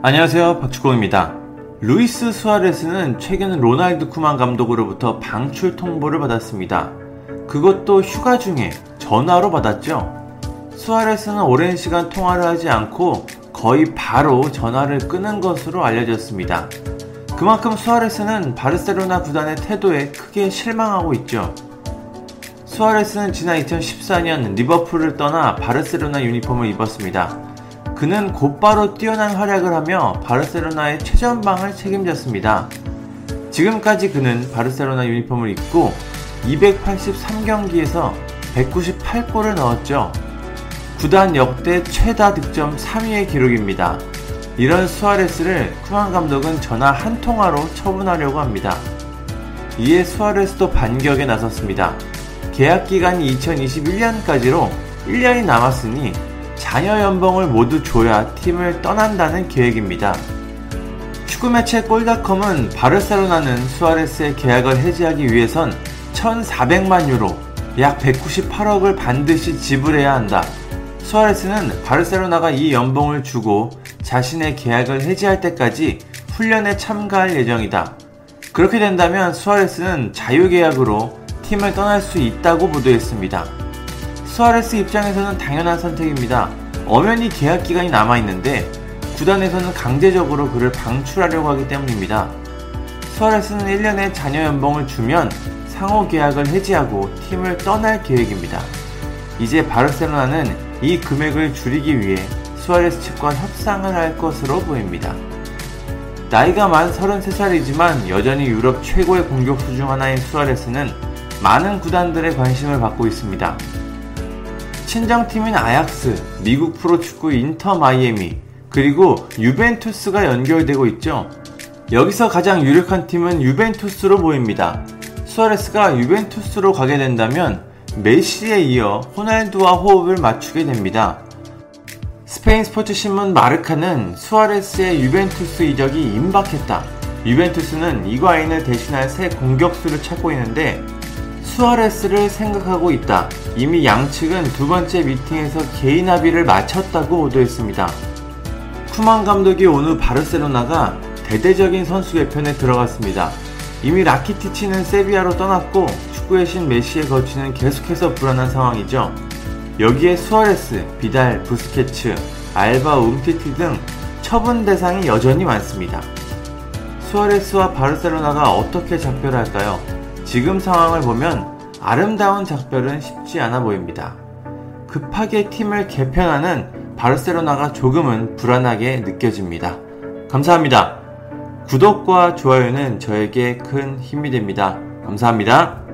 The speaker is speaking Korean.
안녕하세요. 박주공입니다. 루이스 수아레스는 최근 로날드 쿠만 감독으로부터 방출 통보를 받았습니다. 그것도 휴가 중에 전화로 받았죠. 수아레스는 오랜 시간 통화를 하지 않고 거의 바로 전화를 끊은 것으로 알려졌습니다. 그만큼 수아레스는 바르셀로나 구단의 태도에 크게 실망하고 있죠. 수아레스는 지난 2014년 리버풀을 떠나 바르셀로나 유니폼을 입었습니다. 그는 곧바로 뛰어난 활약을 하며 바르셀로나의 최전방을 책임졌습니다. 지금까지 그는 바르셀로나 유니폼을 입고 283경기에서 198골을 넣었죠. 구단 역대 최다 득점 3위의 기록입니다. 이런 수아레스를 쿠만 감독은 전화 한 통화로 처분하려고 합니다. 이에 수아레스도 반격에 나섰습니다. 계약 기간이 2021년까지로 1년이 남았으니 자녀 연봉을 모두 줘야 팀을 떠난다는 계획입니다. 축구 매체 골닷컴은 바르셀로나는 수아레스의 계약을 해지하기 위해선 1,400만 유로, 약 198억을 반드시 지불해야 한다. 수아레스는 바르셀로나가 이 연봉을 주고 자신의 계약을 해지할 때까지 훈련에 참가할 예정이다. 그렇게 된다면 수아레스는 자유계약으로 팀을 떠날 수 있다고 보도했습니다. 수아레스 입장에서는 당연한 선택입니다. 엄연히 계약 기간이 남아있는데 구단에서는 강제적으로 그를 방출하려고 하기 때문입니다. 수아레스는 1년의 자녀 연봉을 주면 상호 계약을 해지하고 팀을 떠날 계획입니다. 이제 바르셀로나는 이 금액을 줄이기 위해 수아레스 측과 협상을 할 것으로 보입니다. 나이가 만 33살이지만 여전히 유럽 최고의 공격수 중 하나인 수아레스는 많은 구단들의 관심을 받고 있습니다. 친정팀인 아약스, 미국 프로축구 인터 마이애미, 그리고 유벤투스가 연결되고 있죠. 여기서 가장 유력한 팀은 유벤투스로 보입니다. 수아레스가 유벤투스로 가게 된다면 메시에 이어 호날두와 호흡을 맞추게 됩니다. 스페인 스포츠 신문 마르카는 수아레스의 유벤투스 이적이 임박했다. 유벤투스는 이과인을 대신할 새 공격수를 찾고 있는데 수아레스를 생각하고 있다. 이미 양측은 두 번째 미팅에서 개인 합의를 마쳤다고 보도했습니다. 쿠만 감독이 오늘 바르셀로나가 대대적인 선수 개편에 들어갔습니다. 이미 라키티치는 세비야로 떠났고 축구의 신 메시의 거취는 계속해서 불안한 상황이죠. 여기에 수아레스, 비달, 부스케츠, 알바, 움티티 등 처분 대상이 여전히 많습니다. 수아레스와 바르셀로나가 어떻게 작별할까요? 지금 상황을 보면 아름다운 작별은 쉽지 않아 보입니다. 급하게 팀을 개편하는 바르셀로나가 조금은 불안하게 느껴집니다. 감사합니다. 구독과 좋아요는 저에게 큰 힘이 됩니다. 감사합니다.